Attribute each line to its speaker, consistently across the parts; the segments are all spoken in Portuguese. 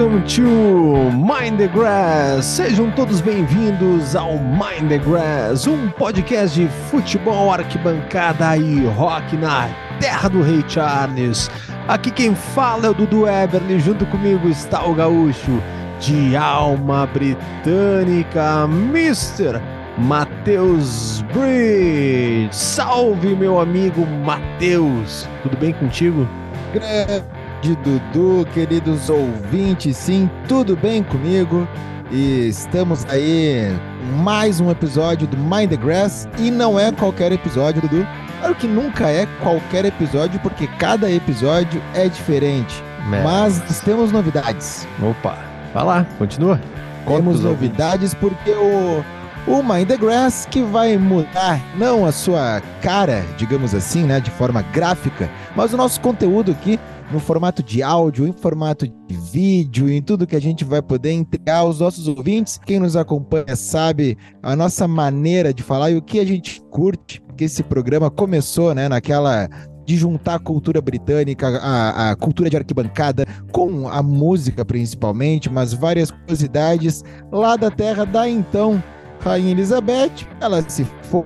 Speaker 1: Welcome to Mind the Grass. Sejam todos bem-vindos ao Mind the Grass, um podcast de futebol, arquibancada e rock na terra do Rei Charles. Aqui quem fala é o Dudu Eberly, junto comigo está o gaúcho de alma britânica, Mr. Matheus Bridge. Salve, meu amigo Matheus. Tudo bem contigo?
Speaker 2: Grande Dudu, queridos ouvintes, sim, tudo bem comigo? E estamos aí mais um episódio do Mind the Grass e não é qualquer episódio, Dudu. Claro que nunca é qualquer episódio, porque cada episódio é diferente. Mas temos novidades.
Speaker 1: Opa, vai lá, continua.
Speaker 2: Temos novidades porque o o Mind the Grass que vai mudar não a sua cara, digamos assim, né, de forma gráfica, mas o nosso conteúdo aqui no formato de áudio, em formato de vídeo, em tudo que a gente vai poder entregar aos nossos ouvintes. Quem nos acompanha sabe a nossa maneira de falar e o que a gente curte, que esse programa começou, né, naquela de juntar a cultura britânica, a, a, cultura de arquibancada, com a música principalmente, mas várias curiosidades lá da terra da então Rainha Elizabeth, ela se foi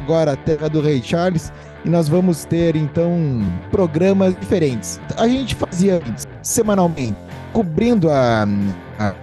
Speaker 2: agora a terra do Rei Charles e nós vamos ter então programas diferentes. A gente fazia semanalmente, cobrindo a, a,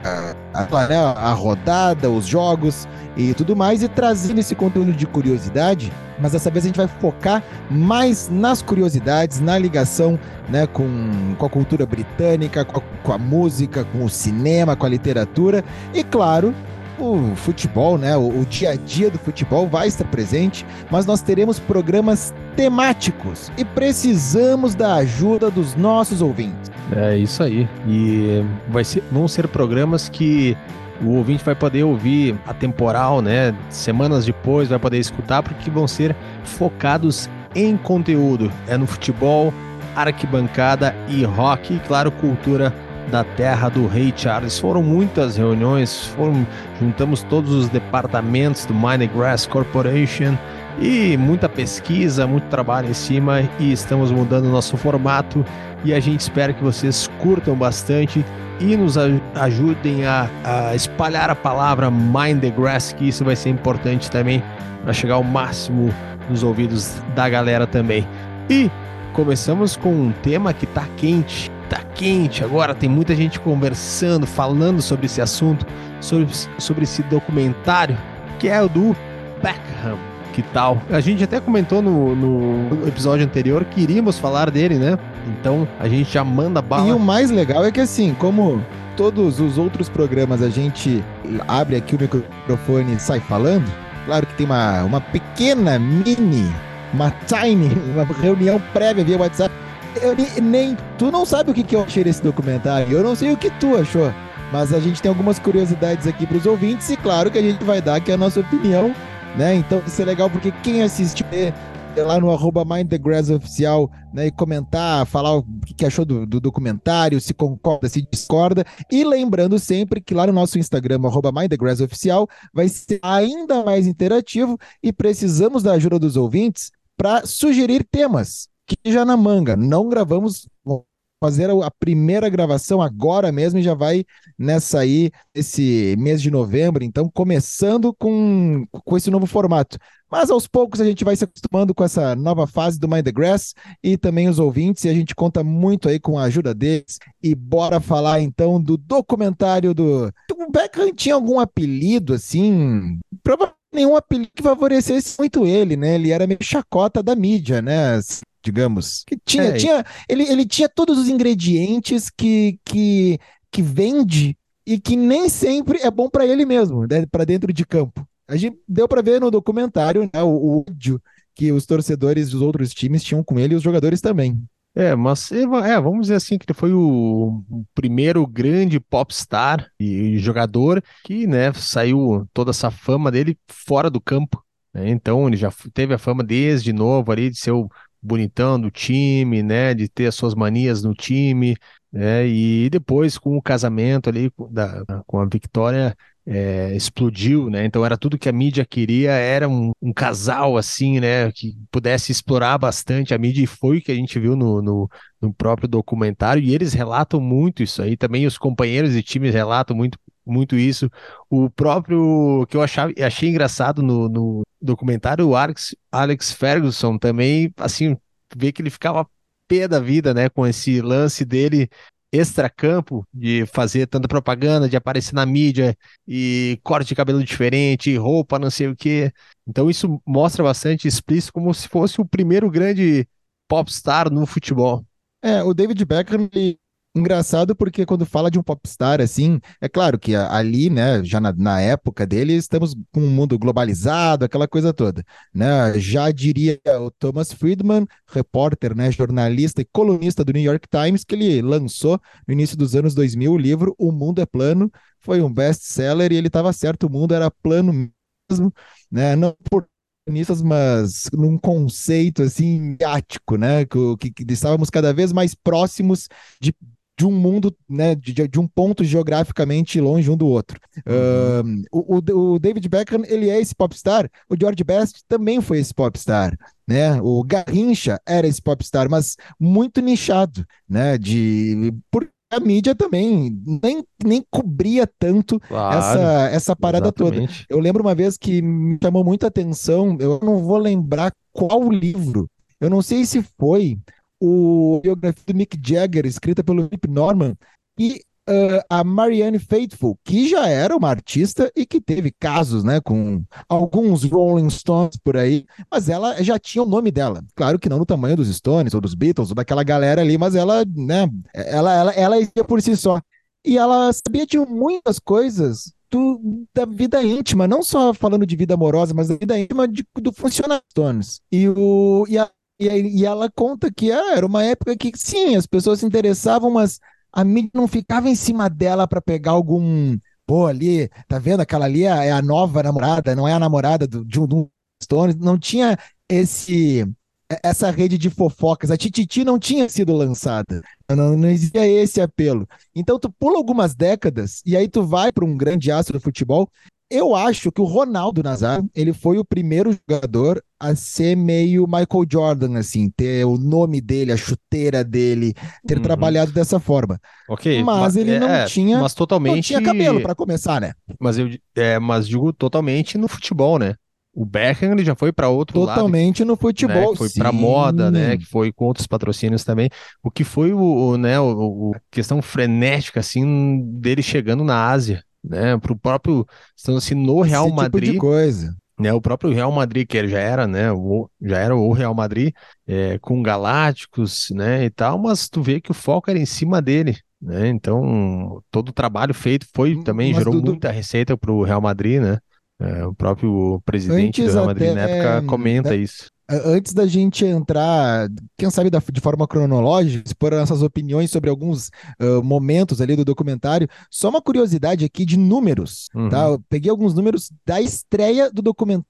Speaker 2: a, né, a, rodada, os jogos e tudo mais, e trazendo esse conteúdo de curiosidade. Mas dessa vez a gente vai focar mais nas curiosidades, na ligação né, com, com a cultura britânica, com a, com a música, com o cinema, com a literatura e, claro, o futebol, né? O, o, dia a dia do futebol vai estar presente, mas nós teremos programas temáticos e precisamos da ajuda dos nossos ouvintes.
Speaker 1: É isso aí. E vai ser, vão ser programas que o ouvinte vai poder ouvir a temporal, né? Semanas depois vai poder escutar, porque vão ser focados em conteúdo. É no futebol, arquibancada e rock, e claro, cultura da terra do rei Charles. Foram muitas reuniões, foram, juntamos todos os departamentos do Minegrass Corporation e muita pesquisa, muito trabalho em cima e estamos mudando o nosso formato e a gente espera que vocês curtam bastante e nos ajudem a, a espalhar a palavra Mind the Grass, que isso vai ser importante também para chegar ao máximo nos ouvidos da galera também. E começamos com um tema que está quente, tá quente agora, tem muita gente conversando, falando sobre esse assunto, sobre, sobre esse documentário, que é o do Beckham. Que tal? A gente até comentou no, no episódio anterior que iríamos falar dele, né? Então a gente já manda bala.
Speaker 2: E o mais legal é que assim, como todos os outros programas a gente abre aqui o microfone e sai falando, claro que tem uma, uma pequena mini, uma tiny, uma reunião prévia via WhatsApp eu nem. Tu não sabe o que, que eu achei desse documentário. Eu não sei o que tu achou. Mas a gente tem algumas curiosidades aqui para os ouvintes e claro que a gente vai dar aqui a nossa opinião, né? Então isso é legal porque quem assiste lá no arroba Mind the Grass oficial, né, e comentar, falar o que achou do, do, documentário, se concorda, se discorda, e lembrando sempre que lá no nosso Instagram, arroba Mind the Grass oficial, vai ser ainda mais interativo e precisamos da ajuda dos ouvintes para sugerir temas já na manga. Não gravamos, vamos fazer a primeira gravação agora mesmo e já vai nessa aí, esse mês de novembro, então começando com, com esse novo formato. Mas aos poucos a gente vai se acostumando com essa nova fase do Mind the Grass e também os ouvintes, e a gente conta muito aí com a ajuda deles. E bora falar então do documentário do. O Beckham tinha algum apelido assim? Provavelmente nenhum apelido que favorecesse muito ele, né? Ele era meio chacota da mídia, né? Digamos. Que tinha, é. tinha, ele, ele tinha todos os ingredientes que, que, que vende e que nem sempre é bom para ele mesmo, né, para dentro de campo. A gente deu para ver no documentário né, o, ódio que os torcedores dos outros times tinham com ele e os jogadores também.
Speaker 1: É, mas é, vamos dizer assim que ele foi o, o primeiro grande popstar e jogador que, né, saiu toda essa fama dele fora do campo. Né? Então ele já teve a fama desde novo ali de ser o bonitão do time, né, de ter as suas manias no time, né, e depois com o casamento ali da, com a Victoria, é, explodiu, né? Então era tudo que a mídia queria, era um, um, casal assim, né? Que pudesse explorar bastante a mídia e foi o que a gente viu no, no, no, próprio documentário. E eles relatam muito isso aí. Também os companheiros de times relatam muito, muito isso. O próprio que eu achava, achei engraçado no, no documentário, o Alex, Alex Ferguson também, assim, vê que ele ficava pé da vida, né? Com esse lance dele extracampo, de fazer tanta propaganda, de aparecer na mídia e corte de cabelo diferente, roupa, não sei o quê. Então isso mostra bastante explícito como se fosse o primeiro grande popstar no futebol.
Speaker 2: É, o David Beckham, ele Engraçado porque quando fala de um popstar assim, é claro que ali, né, já na, na, época dele, estamos com um mundo globalizado, aquela coisa toda, né? Já diria o Thomas Friedman, repórter, né, jornalista e colunista do New York Times, que ele lançou no início dos anos 2000 o livro O Mundo é Plano, foi um best-seller e ele estava certo, o mundo era plano mesmo, né? Não por mas num conceito assim ático, né? Que, que, que, estávamos cada vez mais próximos de de um mundo, né, de, de um ponto geograficamente longe um do outro. Uhum. Uh, o, o, David Beckham, ele é esse popstar, o George Best também foi esse popstar, né, o Garrincha era esse popstar, mas muito nichado, né, de... Por, a mídia também nem, nem cobria tanto claro, essa, essa parada exatamente. toda. Eu lembro uma vez que me chamou muita atenção, eu não vou lembrar qual livro, eu não sei se foi o biografia do Mick Jagger, escrita pelo Philip Norman, e uh, a Marianne Faithfull, que já era uma artista e que teve casos, né, com alguns Rolling Stones por aí, mas ela já tinha o nome dela. Claro que não no tamanho dos Stones ou dos Beatles ou daquela galera ali, mas ela, né, ela, ela, ela ia por si só. E ela sabia de muitas coisas do, da vida íntima, não só falando de vida amorosa, mas da vida íntima de, do funcionário Stones. E, o, e a e, e ela conta que ah, era uma época que, sim, as pessoas se interessavam, mas a mídia não ficava em cima dela para pegar algum. Pô, ali, tá vendo? Aquela ali é a nova namorada, não é a namorada do, de um Stone. Não tinha esse essa rede de fofocas. A Tititi não tinha sido lançada. Não, não existia esse apelo. Então tu pula algumas décadas e aí tu vai para um grande astro do futebol eu acho que o Ronaldo Nazário, ele foi o primeiro jogador a ser meio Michael Jordan, assim, ter o nome dele, a chuteira dele, ter uhum. trabalhado dessa forma.
Speaker 1: Ok,
Speaker 2: mas, mas ele é, não tinha,
Speaker 1: mas totalmente, não
Speaker 2: tinha cabelo para começar, né?
Speaker 1: Mas eu, é, mas digo totalmente no futebol, né? O Beckham ele já foi para outro
Speaker 2: totalmente lado. Totalmente no futebol.
Speaker 1: Né? Foi para moda, né? Que foi com outros patrocínios também. O que foi o, o né? O, o, questão frenética assim dele chegando na Ásia né, para o próprio, estando assim, no Real
Speaker 2: Esse
Speaker 1: Madrid.
Speaker 2: Tipo de coisa.
Speaker 1: Né, o próprio Real Madrid, que já era, né, o, já era o Real Madrid, é, com Galácticos, né, e tal, mas tu vê que o foco era em cima dele, né, então todo o trabalho feito foi também, mas gerou muita receita para o Real Madrid, né, é, o próprio presidente Antes do Real Madrid até, na época é, comenta isso
Speaker 2: antes da gente entrar, quem sabe da, de forma cronológica, expor nossas opiniões sobre alguns uh, momentos ali do documentário, só uma curiosidade aqui de números, uhum. tá? Eu peguei alguns números da estreia do documentário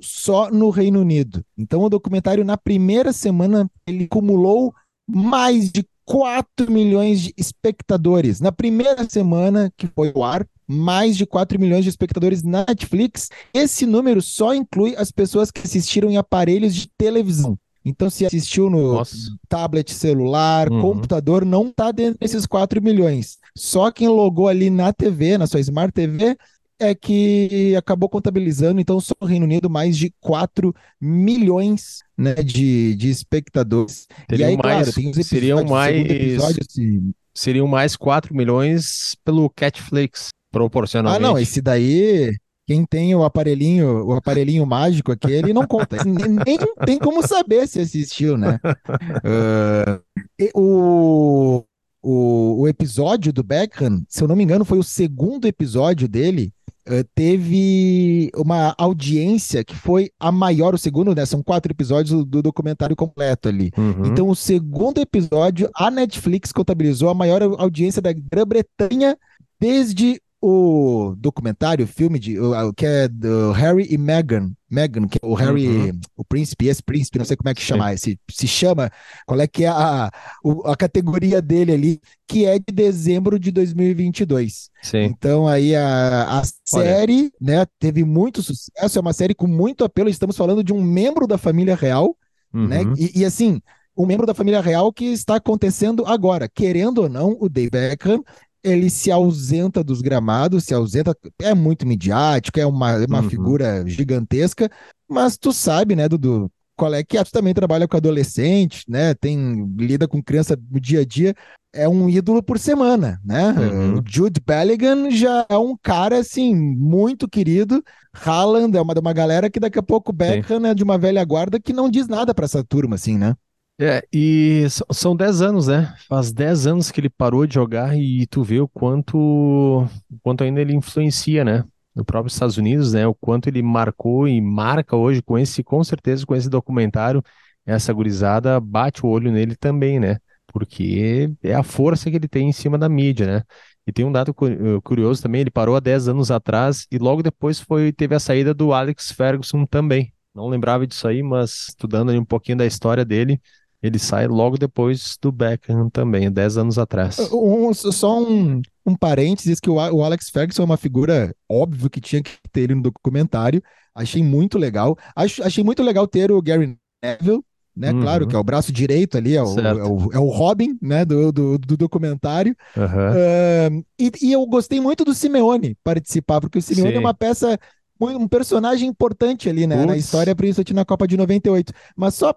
Speaker 2: só no Reino Unido. Então, o documentário, na primeira semana, ele acumulou mais de 4 milhões de espectadores. Na primeira semana que foi ao ar, mais de 4 milhões de espectadores na Netflix. Esse número só inclui as pessoas que assistiram em aparelhos de televisão. Então, se assistiu no Nossa. tablet, celular, uhum. computador, não está dentro desses 4 milhões. Só quem logou ali na TV, na sua Smart TV, é que acabou contabilizando, então, só no Reino Unido, mais de 4 milhões né, de, de espectadores.
Speaker 1: Seriam e aí, mais, claro, tem os seriam mais, episódio, seriam mais 4 milhões pelo Catflix proporcionalmente.
Speaker 2: Ah, não, esse daí, quem tem o aparelhinho, o aparelhinho mágico aqui, ele não conta. Nem tem como saber se assistiu, né? Uh, o, o, o episódio do Beckham, se eu não me engano, foi o segundo episódio dele. Uh, teve uma audiência que foi a maior, o segundo, né? São quatro episódios do documentário completo ali. Uhum. Então, o segundo episódio, a Netflix contabilizou a maior audiência da Grã-Bretanha desde o documentário, o filme de, o, que é do Harry e Meghan, Meghan, que é o Harry, uhum. o príncipe, esse príncipe, não sei como é que chama, se, se chama, qual é que é a, a categoria dele ali, que é de dezembro de 2022. Sim. Então aí a, a série, né, teve muito sucesso, é uma série com muito apelo, estamos falando de um membro da família real, né, uhum. né, e, e assim, um membro da família real que está acontecendo agora. Querendo ou não, o Dave Beckham ele se ausenta dos gramados, se ausenta, é muito midiático, é uma, uma uhum. figura gigantesca, mas tu sabe, né, Dudu, qual é que é, tu também trabalha com adolescente, né, tem, lida com criança no dia a dia, é um ídolo por semana, né, uhum. o Jude Bellingham já é um cara, assim, muito querido, Haaland é uma, uma galera que daqui a pouco Beckham é de uma velha guarda que não diz nada para essa turma, assim, né.
Speaker 1: É, e são 10 anos, né? Faz 10 anos que ele parou de jogar e tu vê o quanto, o quanto ainda ele influencia, né? No próprio Estados Unidos, né? O quanto ele marcou e marca hoje com esse, com certeza, com esse documentário, essa gurizada bate o olho nele também, né? Porque é a força que ele tem em cima da mídia, né? E tem um dado eh, curioso também, ele parou há 10 anos atrás e logo depois foi teve a saída do Alex Ferguson também. Não lembrava disso aí, mas estudando um pouquinho da história dele, ele sai logo depois do Beckham também, 10 anos atrás.
Speaker 2: Um, só um, um parênteses, que o, o Alex Ferguson é uma figura óbvio que tinha que ter ele no documentário. Achei muito legal. Acho, achei muito legal ter o Gary Neville, né? Uhum. Claro que é o braço direito ali, é o, é o, é o, Robin, né? Do, do, do documentário. Uhum. Uh, e, e, eu gostei muito do Simeone participar, porque o Simeone Sim. é uma peça, um personagem importante ali, né? Na história, principalmente na Copa de 98. Mas só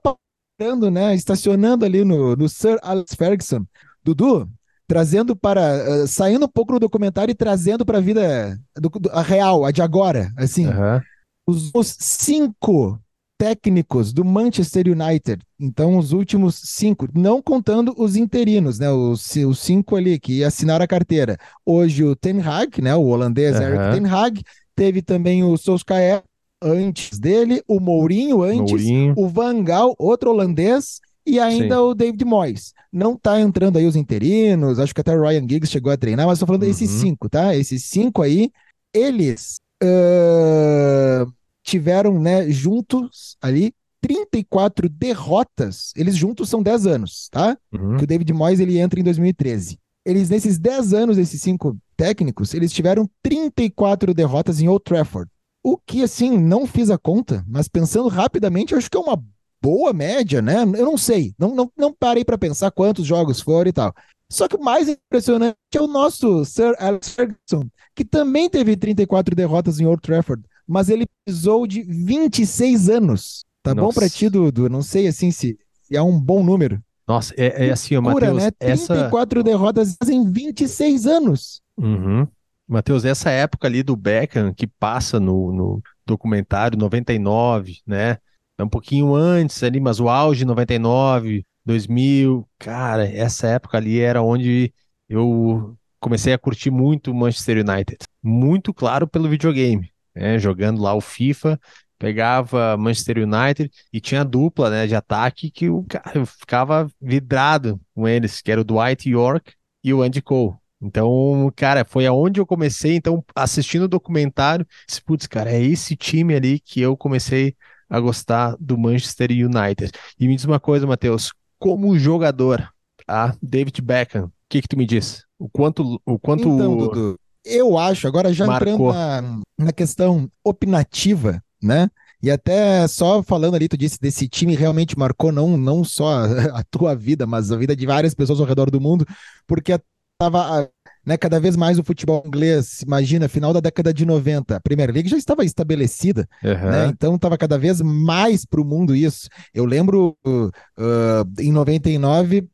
Speaker 2: né, estacionando ali no, no Sir Alex Ferguson. Dudu, trazendo para. Uh, saindo um pouco do documentário e trazendo para a vida do, do, a real, a de agora. Assim, uhum. os, os, cinco técnicos do Manchester United, então os últimos cinco, não contando os interinos, né? Os, os cinco ali que assinaram a carteira. Hoje o Ten Hag, né? O holandês uhum. Eric Ten Hag, teve também o Solskjaer, antes dele, o Mourinho antes, Mourinho. o Van Gaal, outro holandês, e ainda Sim. o David Moyes. Não tá entrando aí os interinos, acho que até o Ryan Giggs chegou a treinar, mas tô falando uhum. desses cinco, tá? Esses cinco aí, eles uh, tiveram, né, juntos ali 34 derrotas. Eles juntos são 10 anos, tá? Uhum. Que o David Moyes ele entra em 2013. Eles nesses 10 anos, esses cinco técnicos, eles tiveram 34 derrotas em Old Trafford. O que, assim, não fiz a conta, mas pensando rapidamente, eu acho que é uma boa média, né? Eu não sei, não, não, não parei para pensar quantos jogos foram e tal. Só que o mais impressionante é o nosso Sir Alex Ferguson, que também teve 34 derrotas em Old Trafford, mas ele pisou de 26 anos. Tá Nossa. bom para ti, Dudu? Não sei assim se, se é um bom número.
Speaker 1: Nossa, é, é assim, Matheus.
Speaker 2: Né? 34 essa... derrotas em 26 anos.
Speaker 1: Uhum. Matheus, essa época ali do Beckham, que passa no, no documentário 99, né? É um pouquinho antes ali, mas o auge 99, 2000, cara, essa época ali era onde eu comecei a curtir muito o Manchester United. Muito claro pelo videogame, né? Jogando lá o FIFA, pegava Manchester United e tinha dupla, né, de ataque que o cara eu ficava vidrado com eles, que era o Dwight York e o Andy Cole. Então, cara, foi aonde eu comecei. Então, assistindo o documentário, disse, putz, cara, é esse time ali que eu comecei a gostar do Manchester United. E me diz uma coisa, Matheus, como jogador, a tá? David Beckham, o que que tu me diz? O quanto, o quanto
Speaker 2: então, Dudu, eu acho, agora já marcou. entrando na, na questão opinativa, né? E até só falando ali, tu disse desse time realmente marcou não, não só a, a tua vida, mas a vida de várias pessoas ao redor do mundo, porque estava né, cada vez mais o futebol inglês, imagina, final da década de 90, a Premier League já estava estabelecida, uhum. né, então estava cada vez mais para o mundo isso. Eu lembro uh, em 99, uh,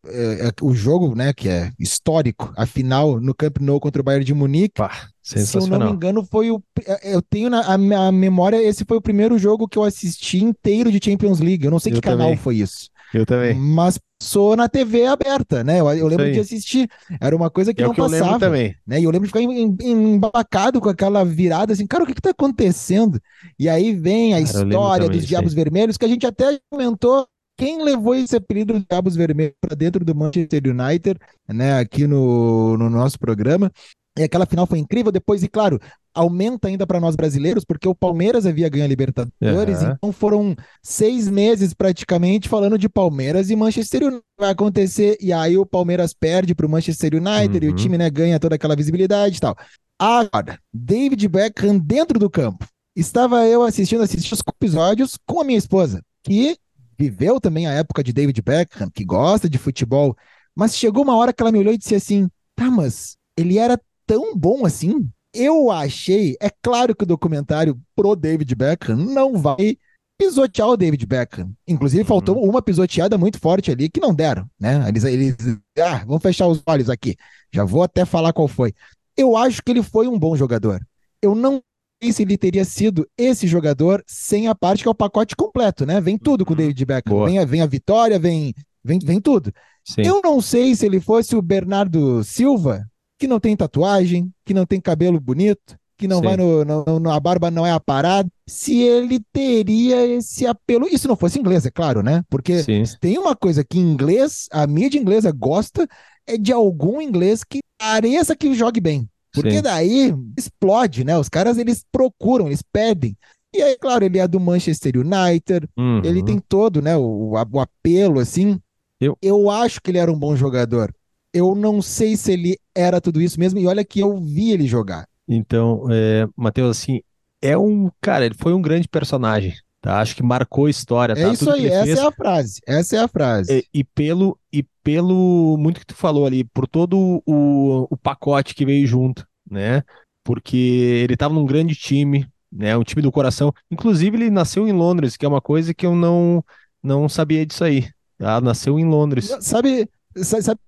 Speaker 2: o jogo, né, que é histórico, a final no Camp Nou contra o Bayern de Munique, Pá, se eu não me engano, foi o. Eu tenho na a, a memória, esse foi o primeiro jogo que eu assisti inteiro de Champions League. Eu não sei eu que também. canal foi isso.
Speaker 1: Eu também.
Speaker 2: Mas passou na TV aberta, né? Eu, eu lembro de assistir. Era uma coisa que é não que passava. também. Né? E eu lembro de ficar embacado com aquela virada assim, cara, o que, que tá acontecendo? E aí vem a cara, história dos Diabos Vermelhos, que a gente até comentou quem levou esse apelido de Diabos Vermelhos para dentro do Manchester United, né, aqui no, no nosso programa. E aquela final foi incrível. Depois, e claro, aumenta ainda para nós brasileiros, porque o Palmeiras havia ganho a Libertadores, uhum. então foram seis meses praticamente falando de Palmeiras e Manchester United vai acontecer, e aí o Palmeiras perde para o Manchester United uhum. e o uhum. time né, ganha toda aquela visibilidade e tal. Agora, David Beckham dentro do campo. Estava eu assistindo, assistindo os episódios com a minha esposa, que viveu também a época de David Beckham, que gosta de futebol, mas chegou uma hora que ela me olhou e disse assim: tá, mas ele era tão bom assim? Eu achei, é claro que o documentário pro David Beckham não vai pisotear o David Beckham. Inclusive, uhum. faltou uma pisoteada muito forte ali que não deram, né? Eles, eles ah, vamos fechar os olhos aqui. Já vou até falar qual foi. Eu acho que ele foi um bom jogador. Eu não sei se ele teria sido esse jogador sem a parte que é o pacote completo, né? Vem tudo com o uhum. David Beckham. Vem a, vem a vitória, vem, vem, vem tudo. Sim. Eu não sei se ele fosse o Bernardo Silva, que não tem tatuagem, que não tem cabelo bonito, que não Sim. vai no, no, no, A barba não é a parada, se ele teria esse apelo. Isso não fosse inglês, é claro, né? Porque Sim. tem uma coisa que inglês, a mídia inglesa gosta, é de algum inglês que pareça que jogue bem. Porque Sim. daí explode, né? Os caras eles procuram, eles pedem. E aí, claro, ele é do Manchester United, uhum. ele tem todo, né, o, o apelo, assim. Eu... eu acho que ele era um bom jogador eu não sei se ele era tudo isso mesmo, e olha que eu vi ele jogar.
Speaker 1: Então, é, Matheus, assim, é um. Cara, ele foi um grande personagem. Tá? Acho que marcou história. Tá?
Speaker 2: É isso Tudo aí, essa fez. é a frase. Essa é a frase.
Speaker 1: E, e, pelo, e pelo muito que tu falou ali, por todo o, o pacote que veio junto, né? Porque ele estava num grande time, né? Um time do coração. Inclusive, ele nasceu em Londres, que é uma coisa que eu não, não sabia disso aí. Tá? Nasceu em Londres.
Speaker 2: Sabe, sabe,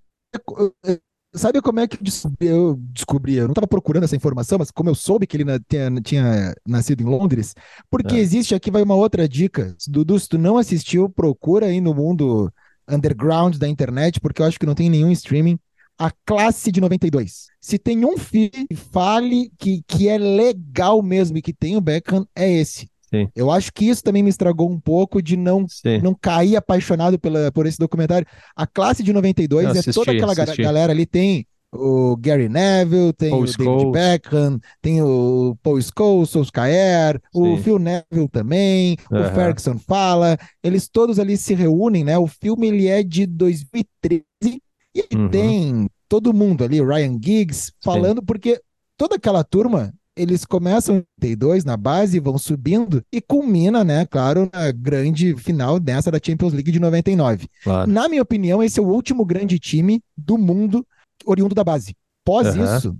Speaker 2: Sabe como é que eu descobri? Eu não estava procurando essa informação, mas como eu soube que ele tinha, tinha nascido em Londres, porque é. existe aqui vai uma outra dica. Dudu, se tu não assistiu, procura aí no mundo underground da internet, porque eu acho que não tem nenhum streaming. A classe de 92. Se tem um filme que fale que, que é legal mesmo e que tem o Beckham, é esse. Sim. Eu acho que isso também me estragou um pouco de não, não cair apaixonado pela, por esse documentário. A classe de 92 assisti, é toda aquela assisti. galera ali, tem o Gary Neville, tem Paul o Scholes. David Beckham, tem o Paul Scholes, Solskjaer, o Phil Neville também, uhum. o Ferguson fala, eles todos ali se reúnem, né? O filme ele é de 2013 e uhum. tem todo mundo ali, Ryan Giggs, falando, Sim. porque toda aquela turma eles começam em 82 na base, vão subindo e culmina, né, claro, na grande final dessa da Champions League de 99. Claro. Na minha opinião, esse é o último grande time do mundo oriundo da base. Pós uhum. isso,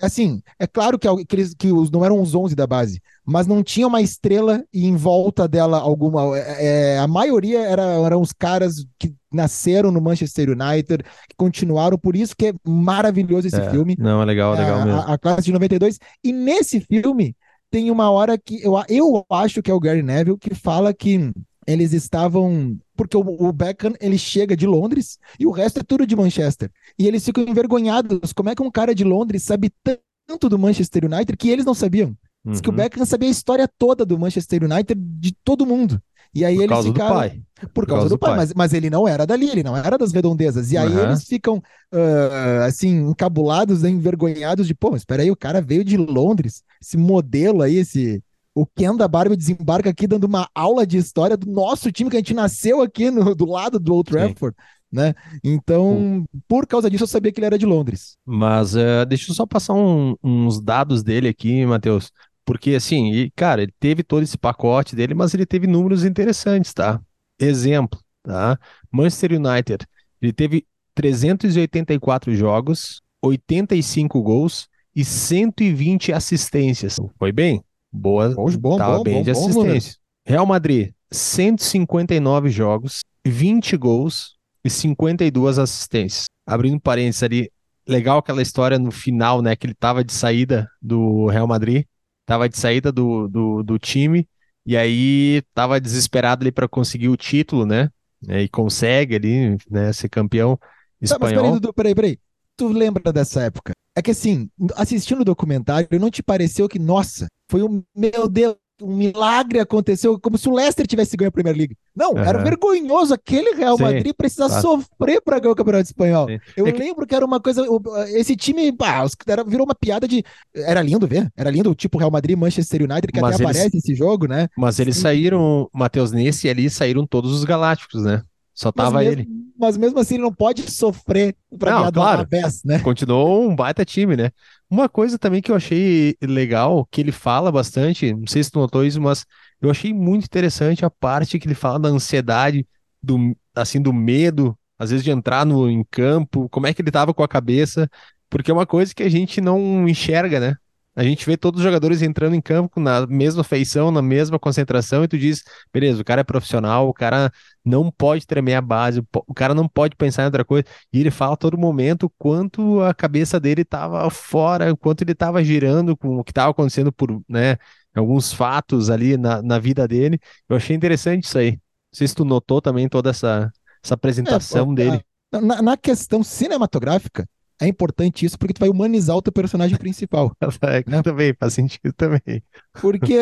Speaker 2: assim, é claro que, que, eles, que os, não eram os 11 da base, mas não tinha uma estrela e em volta dela alguma. É, é, a maioria era, eram os caras que nasceram no Manchester United, que continuaram, por isso que é maravilhoso esse é, filme.
Speaker 1: Não, é legal, é legal mesmo.
Speaker 2: A, a, classe de 92. E nesse filme tem uma hora que eu, eu acho que é o Gary Neville que fala que eles estavam. Porque o, o Beckham ele chega de Londres e o resto é tudo de Manchester. E eles ficam envergonhados. Como é que um cara de Londres sabe tanto do Manchester United que eles não sabiam? Uhum. Diz que o uhum. Beckham sabia a história toda do Manchester United, de todo mundo. E aí
Speaker 1: Por
Speaker 2: eles
Speaker 1: causa
Speaker 2: ficaram.
Speaker 1: Do pai.
Speaker 2: Por, Por causa, causa, do pai, pai. Mas, mas ele não era dali, ele não era das redondezas. E aí uhum. eles ficam, uh, assim, encabulados, envergonhados de, pô, espera aí, o cara veio de Londres, esse modelo aí, esse, o Ken da Barbie desembarca aqui dando uma aula de história do nosso time que a gente nasceu aqui no, do lado do Old Trafford. Né? Então, por causa disso, eu sabia que ele era de Londres.
Speaker 1: Mas uh, deixa eu só passar um, uns dados dele aqui, Matheus. Porque, assim, e, cara, ele teve todo esse pacote dele, mas ele teve números interessantes, tá? Exemplo, tá? Manchester United, ele teve 384 jogos, 85 gols e 120 assistências. Foi bem? Boa, bom, bom, tava bom, bem bom, de assistência. Real Madrid, 159 jogos, 20 gols e 52 assistências. Abrindo parênteses ali, legal aquela história no final, né, que ele tava de saída do Real Madrid, tava de saída do, do, do time, e aí tava desesperado ali para conseguir o título, né, e consegue ali, né, ser campeão espanhol. Tá, mas
Speaker 2: peraí, peraí, peraí, tu lembra dessa época? É que assim, assistindo o documentário, não te pareceu que, nossa, foi um, meu Deus, um milagre aconteceu, como se o Leicester tivesse ganho a Premier League. Não, uhum. era vergonhoso aquele Real Sim, Madrid precisar tá. sofrer para ganhar o Campeonato Espanhol. Sim. Eu é que... lembro que era uma coisa, esse time, bah, era, virou uma piada de, era lindo ver, era lindo, tipo Real Madrid, Manchester United, que mas até eles... aparece esse jogo, né?
Speaker 1: Mas eles Sim. saíram, Matheus, nesse ali saíram todos os galácticos, né? Só tava
Speaker 2: mas
Speaker 1: ele.
Speaker 2: Mesmo, mas mesmo assim ele não pode sofrer
Speaker 1: pra não, claro. Vez, né? Continuou um baita time, né? Uma coisa também que eu achei legal, que ele fala bastante, não sei se tu notou isso, mas eu achei muito interessante a parte que ele fala da ansiedade, do assim do medo, às vezes de entrar no em campo, como é que ele tava com a cabeça, porque é uma coisa que a gente não enxerga, né? A gente vê todos os jogadores entrando em campo na mesma feição, na mesma concentração, e tu diz, beleza, o cara é profissional, o cara não pode tremer a base, o cara não pode pensar em outra coisa. E ele fala a todo momento o quanto a cabeça dele estava fora, o quanto ele estava girando com o que estava acontecendo por, né, alguns fatos ali na, na vida dele. Eu achei interessante isso aí. Não sei se tu notou também toda essa, essa apresentação é, dele.
Speaker 2: Na, na questão cinematográfica, é importante isso porque tu vai humanizar o teu personagem principal.
Speaker 1: É, né? Também, faz sentido também.
Speaker 2: Porque,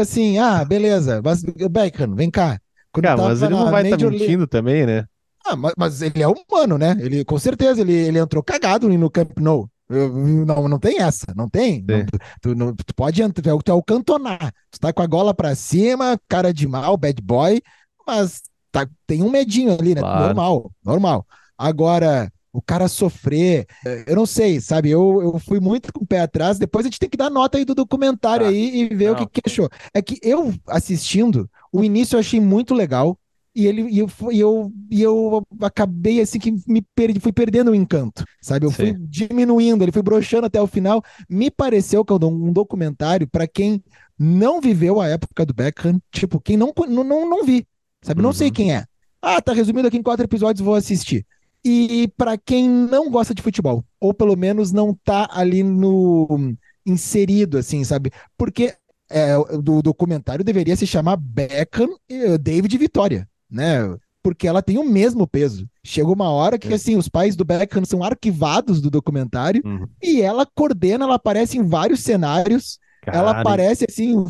Speaker 2: assim, ah, beleza, mas Beckham, vem cá.
Speaker 1: Cara, mas ele não vai estar tá mentindo também, né?
Speaker 2: Ah, mas, mas, ele é humano, né? Ele, com certeza, ele, ele entrou cagado no Camp Nou. Não, não tem essa, não tem. Não, tu, não, tu, pode entrar, tu é o cantonar. Tu tá com a gola pra cima, cara de mal, bad boy, mas tá, tem um medinho ali, né? Claro. Normal, normal. Agora, o cara sofrer. É, eu não sei, sabe? Eu, eu fui muito com o pé atrás. Depois a gente tem que dar nota aí do documentário ah, aí e ver não. o que, que achou. É que eu, assistindo, o início eu achei muito legal. E ele e eu, e eu, e eu acabei assim que me perdi, fui perdendo o encanto, sabe? Eu Sim. fui diminuindo, ele foi broxando até o final. Me pareceu que um documentário para quem não viveu a época do Beckham, tipo, quem não não, não, não vi, sabe? Uhum. Não sei uhum. quem é. Ah, tá resumido aqui em quatro episódios, vou assistir. E para quem não gosta de futebol, ou pelo menos não tá ali no inserido, assim, sabe? Porque é, do documentário deveria se chamar Beckham e David Vitória, né? Porque ela tem o mesmo peso. Chega uma hora que, é. assim, os pais do Beckham são arquivados do documentário uhum. e ela coordena, ela aparece em vários cenários. Ela aparece, assim,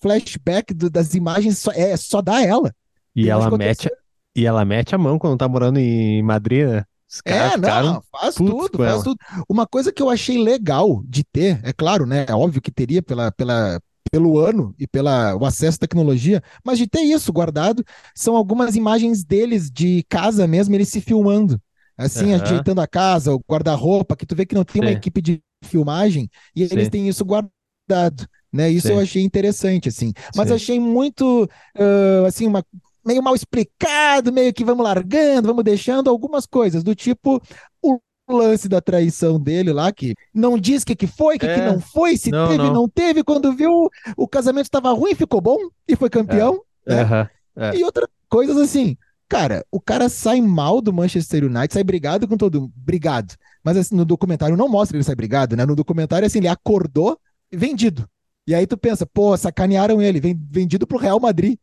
Speaker 2: flashback do, das imagens, só, é só dá ela.
Speaker 1: E ela mete, e ela mete a mão quando tá morando em Madrid, né?
Speaker 2: é, não, faz tudo, faz ela. tudo. Uma coisa que eu achei legal de ter, é claro, né? É óbvio que teria pela, pela, pelo ano e pelo acesso à tecnologia, mas de ter isso guardado, são algumas imagens deles de casa mesmo, eles se filmando. Assim, uhum. ajeitando a casa, o guarda-roupa, que tu vê que não tem Sim. uma equipe de filmagem, e Sim. eles têm isso guardado. Né, isso Sim. eu achei interessante, assim. Mas achei muito, uh, assim, uma, meio mal explicado, meio que vamos largando, vamos deixando algumas coisas, do tipo o lance da traição dele lá, que não diz o que, que foi, o que, é, que não foi, se não, teve, não. não teve, quando viu o casamento estava ruim, ficou bom e foi campeão. É, né? é, e outras coisas assim. Cara, o cara sai mal do Manchester United, sai brigado com todo mundo. Brigado. Mas assim, no documentário não mostra ele sai brigado, né? No documentário, assim, ele acordou vendido. E aí tu pensa, pô, sacanearam ele, vendido pro Real Madrid.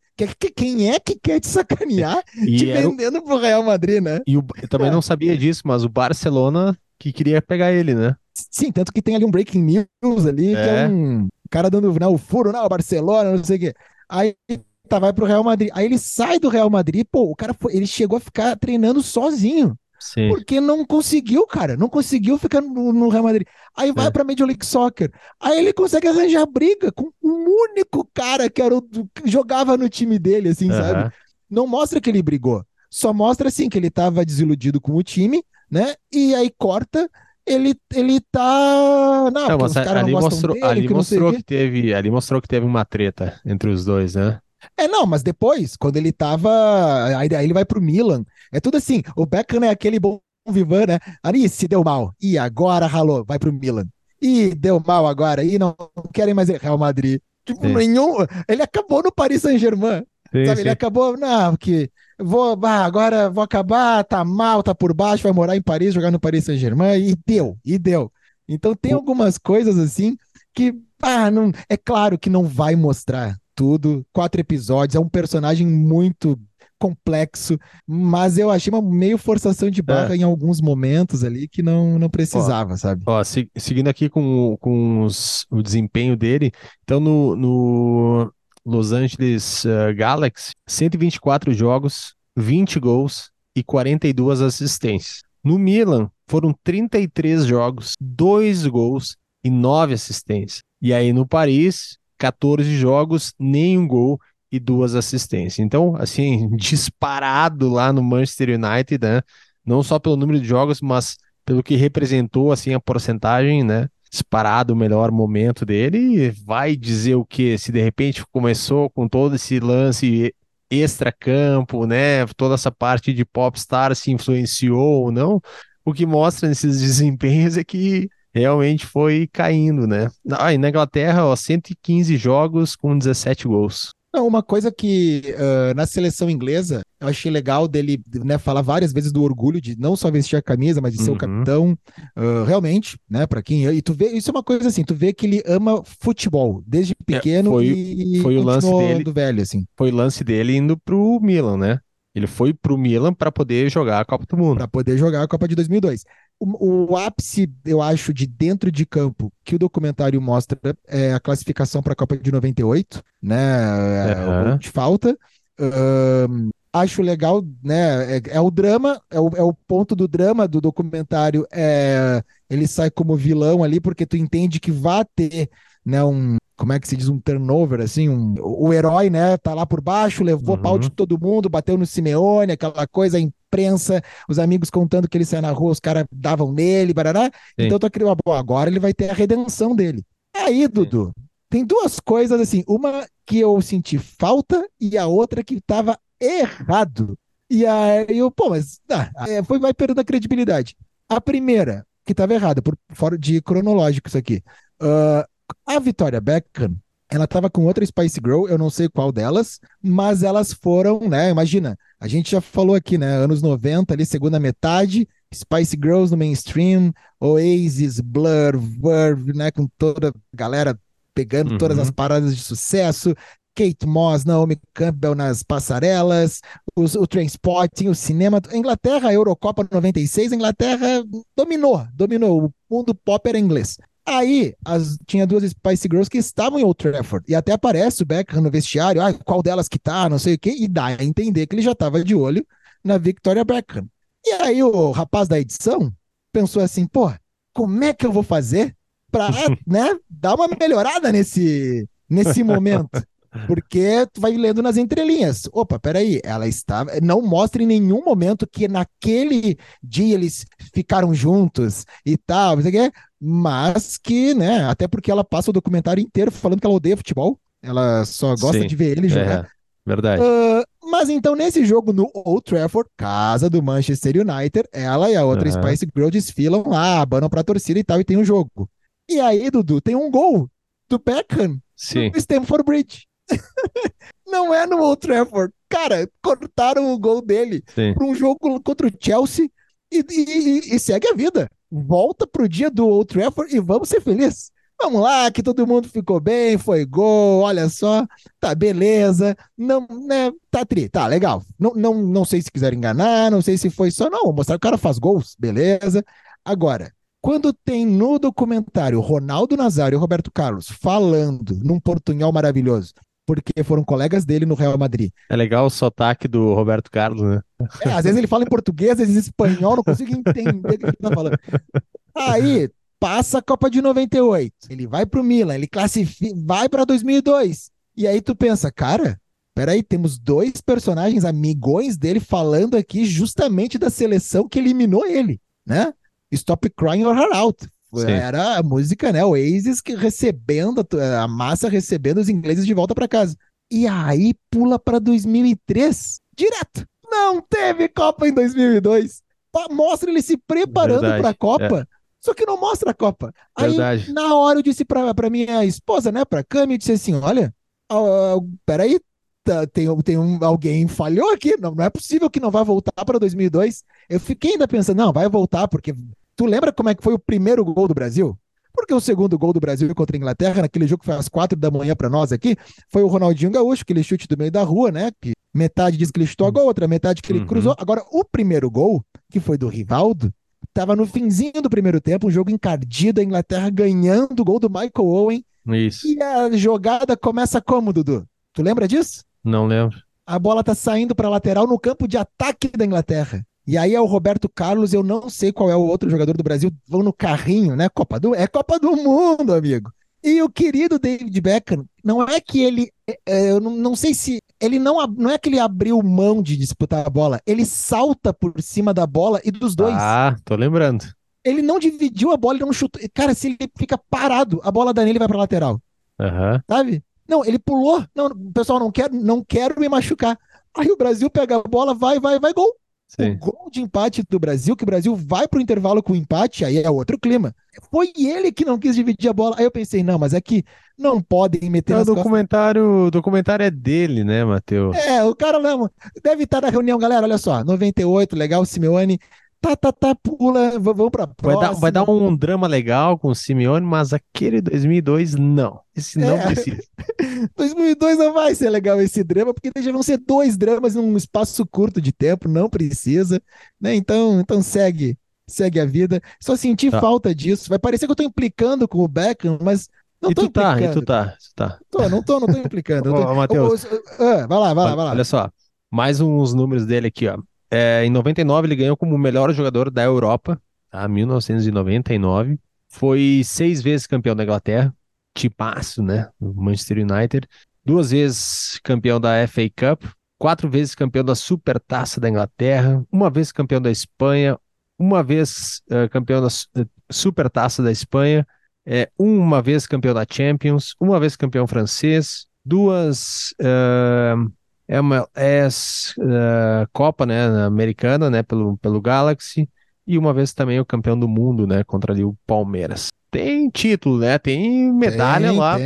Speaker 2: Quem é que quer te sacanear e te vendendo o... pro Real Madrid, né?
Speaker 1: E o... eu também é. não sabia disso, mas o Barcelona que queria pegar ele, né?
Speaker 2: Sim, tanto que tem ali um breaking news ali, é. que é um cara dando não, o furo, não, o Barcelona, não sei o quê. Aí tá, vai pro Real Madrid. Aí ele sai do Real Madrid, pô, o cara foi, ele chegou a ficar treinando sozinho. Sim. Porque não conseguiu, cara. Não conseguiu ficar no, no Real Madrid. Aí vai é. pra Major League Soccer. Aí ele consegue arranjar briga com o único cara que, era o, que jogava no time dele, assim, uhum. sabe? Não mostra que ele brigou. Só mostra, assim, que ele tava desiludido com o time, né? E aí corta ele, ele tá. Não, não mas
Speaker 1: ali mostrou, dele, ali que mostrou que teve, ali mostrou que teve uma treta entre os dois, né?
Speaker 2: É, não, mas depois, quando ele tava. Aí, aí ele vai pro Milan. É tudo assim. O Beckham é aquele bom vivan, né? Ali se deu mal. E agora ralou, vai pro Milan. E deu mal agora. E não querem mais Real Madrid. Tipo, sim. nenhum. Ele acabou no Paris Saint-Germain. Sabe? Sim. Ele acabou. Não, que. Vou, ah, agora vou acabar, tá mal, tá por baixo, vai morar em Paris, jogar no Paris Saint-Germain. E deu, e deu. Então tem algumas coisas assim que. Ah, não, é claro que não vai mostrar tudo, quatro episódios, é um personagem muito complexo, mas eu achei uma meio forçação de barra é. em alguns momentos ali que não, não precisava,
Speaker 1: ó,
Speaker 2: sabe?
Speaker 1: Ó, se, seguindo aqui com, com os, o desempenho dele, então no, no, Los Angeles uh, Galaxy, 124 jogos, 20 gols e 42 assistências. No Milan, foram 33 jogos, 2 gols e 9 assistências. E aí no Paris, 14 jogos, nenhum gol e duas assistências. Então, assim, disparado lá no Manchester United, né? Não só pelo número de jogos, mas pelo que representou assim a porcentagem, né? Disparado o melhor momento dele. Vai dizer o que? Se de repente começou com todo esse lance extra-campo, né? Toda essa parte de popstar se influenciou ou não. O que mostra nesses desempenhos é que realmente foi caindo, né? Ah, e na Inglaterra, ó, 115 jogos com 17 gols.
Speaker 2: Não, uma coisa que uh, na seleção inglesa eu achei legal dele né, falar várias vezes do orgulho de não só vestir a camisa, mas de ser uhum. o capitão. Uh, realmente, né? Para quem e tu vê isso é uma coisa assim, tu vê que ele ama futebol desde é, pequeno é,
Speaker 1: foi,
Speaker 2: e
Speaker 1: foi o lance dele do
Speaker 2: velho assim.
Speaker 1: Foi o lance dele indo pro Milan, né? Ele foi pro Milan para poder jogar a Copa do Mundo.
Speaker 2: Para poder jogar a Copa de 2002 o, o, ápice, eu acho, de dentro de campo que o documentário mostra é a classificação para a Copa de 98, né? É, uhum. de falta. Uh, acho legal, né? É, é, o drama, é o, é o ponto do drama do documentário. É, ele sai como vilão ali, porque tu entende que vai ter né, um, como é que se diz, um turnover, assim, um, o herói, né, tá lá por baixo, levou uhum. pau de todo mundo, bateu no Simeone, aquela coisa, imprensa, os amigos contando que ele saiu na rua, os caras davam nele, barará. Sim. Então eu tô querendo, bom, agora ele vai ter a redenção dele. Aí, Dudu, Sim. tem duas coisas assim, uma que eu senti falta e a outra que tava errado. E aí eu, pô, mas ah, foi, vai perdendo a credibilidade. A primeira, que tava errada, por fora de cronológico isso aqui. Uh, a Vitória Beckham, ela estava com outra Spice Girl, eu não sei qual delas, mas elas foram, né? Imagina, a gente já falou aqui, né? Anos 90, ali, segunda metade, Spice Girls no mainstream, Oasis, Blur, Verve, né? Com toda a galera pegando uhum. todas as paradas de sucesso, Kate Moss, Naomi Campbell nas passarelas, os, o Transporting, o cinema. A Inglaterra, a Eurocopa 96, a Inglaterra dominou, dominou. O mundo pop era inglês. Aí as, tinha duas Spice Girls que estavam em Old Trafford. E até aparece o Beckham no vestiário, ah, qual delas que tá, não sei o quê, e dá a entender que ele já estava de olho na Victoria Beckham. E aí o rapaz da edição pensou assim, pô, como é que eu vou fazer para né, dar uma melhorada nesse, nesse momento? Porque tu vai lendo nas entrelinhas. Opa, peraí, ela estava. Não mostra em nenhum momento que naquele dia eles ficaram juntos e tal, não sei o quê, mas que, né, até porque ela passa o documentário inteiro falando que ela odeia futebol. Ela só gosta Sim, de ver ele jogar. É,
Speaker 1: verdade. Uh,
Speaker 2: mas então, nesse jogo no Old Trafford, casa do Manchester United, ela e a outra uhum. Spice Girl desfilam lá, abanam pra torcida e tal, e tem um jogo. E aí, Dudu, tem um gol do Beckham
Speaker 1: Sim.
Speaker 2: no Stamford Bridge. não é no Old Trafford. Cara, cortaram o gol dele para um jogo contra o Chelsea e, e, e, segue a vida. Volta pro dia do Old Trafford e vamos ser felizes. Vamos lá, que todo mundo ficou bem, foi gol, olha só, tá beleza, não, né, tá tri, tá legal. Não, não, não sei se quiseram enganar, não sei se foi só, não, mostrar que o cara faz gols, beleza. Agora, quando tem no documentário Ronaldo Nazário e Roberto Carlos falando num portunhol maravilhoso, porque foram colegas dele no Real Madrid.
Speaker 1: É legal o sotaque do Roberto Carlos, né?
Speaker 2: É, às vezes ele fala em português, às vezes em espanhol, não consigo entender o que ele tá falando. Aí, passa a Copa de 98, ele vai pro Milan, ele classifica, vai para 2002. E aí tu pensa, cara, peraí, temos dois personagens amigões dele falando aqui justamente da seleção que eliminou ele, né? Stop Crying or Her Out. Sim. Era a música, né? O Oasis que recebendo, a massa recebendo os ingleses de volta para casa. E aí pula para 2003, direto. Não teve Copa em 2002. Mostra ele se preparando para a Copa. É. Só que não mostra a Copa. Verdade. Aí, na hora, eu disse pra, pra minha esposa, né, pra Cami, eu disse assim: olha, uh, peraí, tá, tem, tem um, alguém falhou aqui, não, não é possível que não vá voltar para 2002. Eu fiquei ainda pensando, não, vai voltar, porque Tu lembra como é que foi o primeiro gol do Brasil? Porque o segundo gol do Brasil contra a Inglaterra, naquele jogo que foi às quatro da manhã para nós aqui, foi o Ronaldinho Gaúcho, aquele chute do meio da rua, né? Que metade diz que ele chutou a gol, outra metade que ele uhum. cruzou. Agora, o primeiro gol, que foi do Rivaldo, estava no finzinho do primeiro tempo, um jogo encardido, a Inglaterra ganhando o gol do Michael Owen.
Speaker 1: Isso.
Speaker 2: E a jogada começa como, Dudu? Tu lembra disso?
Speaker 1: Não lembro.
Speaker 2: A bola tá saindo para lateral no campo de ataque da Inglaterra. E aí é o Roberto Carlos, eu não sei qual é o outro jogador do Brasil, vão no carrinho, né? Copa do é Copa do Mundo, amigo. E o querido David Beckham, não é que ele, é, é, eu não, não sei se ele não não é que ele abriu mão de disputar a bola, ele salta por cima da bola e dos dois.
Speaker 1: Ah, tô lembrando.
Speaker 2: Ele não dividiu a bola, ele não chutou. Cara, se ele fica parado, a bola da nele vai para lateral.
Speaker 1: Uhum.
Speaker 2: Sabe? Não, ele pulou. Não, pessoal, não quero, não quero me machucar. Aí o Brasil pega a bola, vai, vai, vai, gol. Sim. O gol de empate do Brasil, que o Brasil vai pro intervalo com empate, aí é outro clima. Foi ele que não quis dividir a bola. Aí eu pensei, não, mas é que não podem meter
Speaker 1: é, o documentário, costas... O documentário é dele, né, Matheus?
Speaker 2: É, o cara não, deve estar na reunião, galera, olha só, 98, legal, Simeone tá, tá, tá, pula, vamos pra próxima.
Speaker 1: Vai dar, vai dar um drama legal com o Simeone, mas aquele 2002, não. Esse não é. precisa.
Speaker 2: 2002 não vai ser legal esse drama, porque já vão ser dois dramas num espaço curto de tempo, não precisa, né? Então, então segue, segue a vida. Só senti tá. falta disso. Vai parecer que eu tô implicando com o Beckham, mas não
Speaker 1: e
Speaker 2: tô
Speaker 1: tu
Speaker 2: implicando.
Speaker 1: tá, e tu tá, tu tá.
Speaker 2: Tô, não tô, não tô implicando.
Speaker 1: Ô, Matheus.
Speaker 2: Ah, vai lá, vai lá, vai lá.
Speaker 1: Olha só, mais uns números dele aqui, ó. É, em 99 ele ganhou como melhor jogador da Europa, tá? 1999. Foi seis vezes campeão da Inglaterra, tipaço, né? Manchester United. Duas vezes campeão da FA Cup, quatro vezes campeão da Supertaça da Inglaterra, uma vez campeão da Espanha, uma vez uh, campeão da uh, Supertaça da Espanha, é, uma vez campeão da Champions, uma vez campeão francês, duas uh, é uma é, uh, Copa, né, americana, né, pelo, pelo Galaxy, e uma vez também o campeão do mundo, né, contra ali o Palmeiras. Tem título, né, tem medalha tem, lá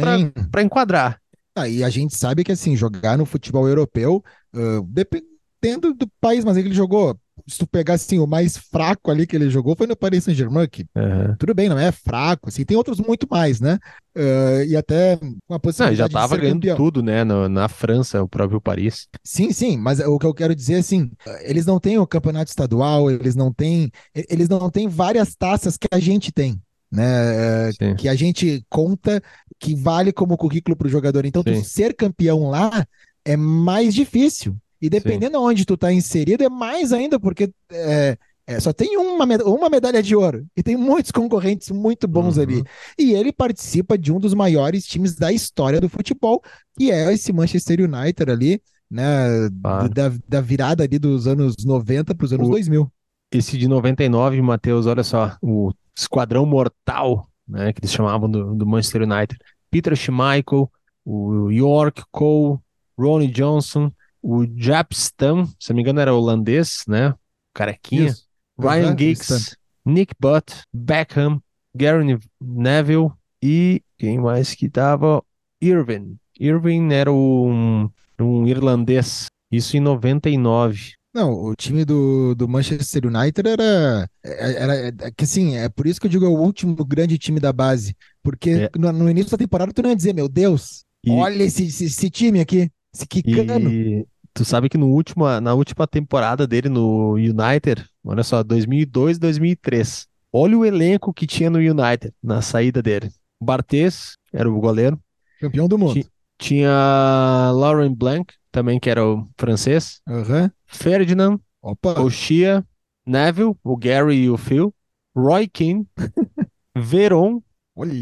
Speaker 1: para enquadrar.
Speaker 2: Ah, e a gente sabe que, assim, jogar no futebol europeu, uh, dependendo do país, mas ele jogou se tu pegar assim, o mais fraco ali que ele jogou foi no Paris Saint-Germain, que uhum. tudo bem, não é fraco, assim, tem outros muito mais, né? Uh, e até
Speaker 1: uma possibilidade não, já tava ganhando campeão. tudo, né? No, na França, o próprio Paris.
Speaker 2: Sim, sim, mas o que eu quero dizer assim, eles não têm o campeonato estadual, eles não têm, eles não têm várias taças que a gente tem. Né, sim. que a gente conta que vale como currículo para o jogador. Então, tu ser campeão lá é mais difícil. E dependendo Sim. onde tu tá inserido, é mais ainda, porque é, é, só tem uma, uma medalha de ouro. E tem muitos concorrentes muito bons uhum. ali. E ele participa de um dos maiores times da história do futebol, que é esse Manchester United ali, né? Claro. Da, da virada ali dos anos 90 para os anos o, 2000.
Speaker 1: Esse de 99, Matheus, olha só, o esquadrão mortal, né? Que eles chamavam do, do Manchester United. Peter Schmeichel, o York Cole, Ronnie Johnson, o Japstam, se não me engano era holandês, né? Carequinha. Isso. Ryan Giggs, Nick Butt, Beckham, Gary Neville e quem mais que tava? Irving. Irving era um, um irlandês. Isso em 99.
Speaker 2: Não, o time do, do Manchester United era, era, era, é que assim, é por isso que eu digo é o último grande time da base, porque é. no, no, início da temporada tu não ia dizer, meu Deus, e... olha esse, esse, esse, time aqui, esse quicano.
Speaker 1: E Tu sabe que no último, na última temporada dele no United, olha só, 2002, 2003. Olha o elenco que tinha no United na saída dele. Bartes era o goleiro.
Speaker 2: Campeão do mundo.
Speaker 1: Tinha Lauren Blanc, também que era o francês.
Speaker 2: Uhum.
Speaker 1: Ferdinand. Opa. Oshia. Neville, o Gary e o Phil. Roy Keane. Veron.
Speaker 2: Olha.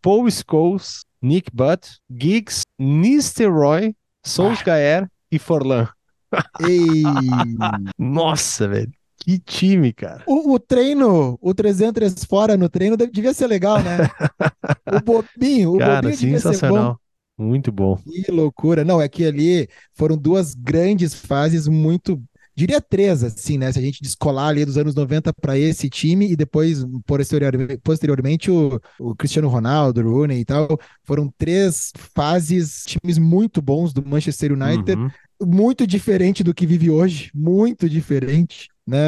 Speaker 1: Paul Scholes. Nick Butt. Giggs. Nisteroy. Solskjaer. Ah e Forlan.
Speaker 2: Ei.
Speaker 1: Nossa, velho. Que time, cara.
Speaker 2: O, o, treino, o 300 fora no treino devia ser legal, né? o bobinho, o
Speaker 1: cara,
Speaker 2: bobinho
Speaker 1: sensacional. Bom. Muito bom.
Speaker 2: Que loucura. Não, é que ali foram duas grandes fases muito diria três, assim, né? Se a gente descolar ali dos anos 90 para esse time e depois, posteriormente, posteriormente o, o, Cristiano Ronaldo, o Rooney e tal, foram três fases, times muito bons do Manchester United, uhum. muito diferente do que vive hoje, muito diferente. Né?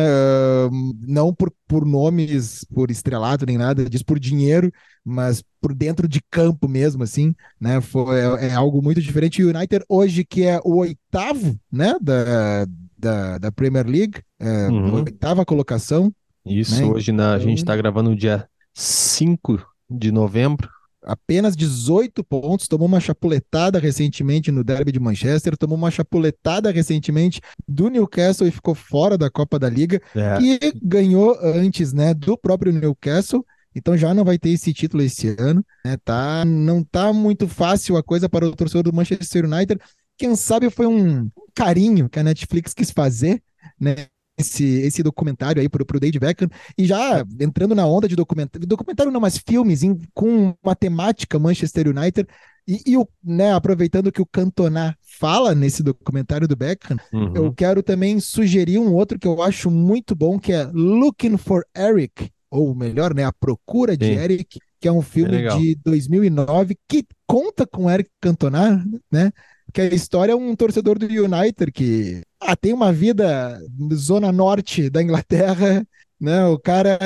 Speaker 2: Não por, por nomes, por estrelado nem nada, diz por dinheiro, mas por dentro de campo mesmo, assim, né? Foi, é, é algo muito diferente. O United hoje, que é o oitavo, né? Da, da, da Premier League, é, uhum. oitava colocação.
Speaker 1: Isso, né? hoje na, a gente está então gravando no dia 5 de novembro.
Speaker 2: apenas 18 pontos, tomou uma chapuletada recentemente no derby de Manchester, tomou uma chapuletada recentemente do Newcastle e ficou fora da Copa da Liga,
Speaker 1: É.
Speaker 2: e ganhou antes, né, do próprio Newcastle. Então já não vai ter esse título esse ano, né? Tá, não tá muito fácil a coisa para o torcedor do Manchester United. Quem sabe foi um carinho que a Netflix quis fazer, né? Esse, esse documentário aí pro, pro David Beckham e já entrando na onda de documentário, documentário não, mas filmes em- com uma temática Manchester United e, e o, né, aproveitando que o Cantona fala nesse documentário do Beckham,
Speaker 1: Uhum.
Speaker 2: eu quero também sugerir um outro que eu acho muito bom, que é Looking for Eric, ou melhor, né, A Procura de
Speaker 1: Sim.
Speaker 2: Eric, que é um filme
Speaker 1: legal.
Speaker 2: de 2009 que conta com Eric Cantona, né? Que a história é um torcedor do United que ah, tem uma vida zona norte da Inglaterra, né? O cara,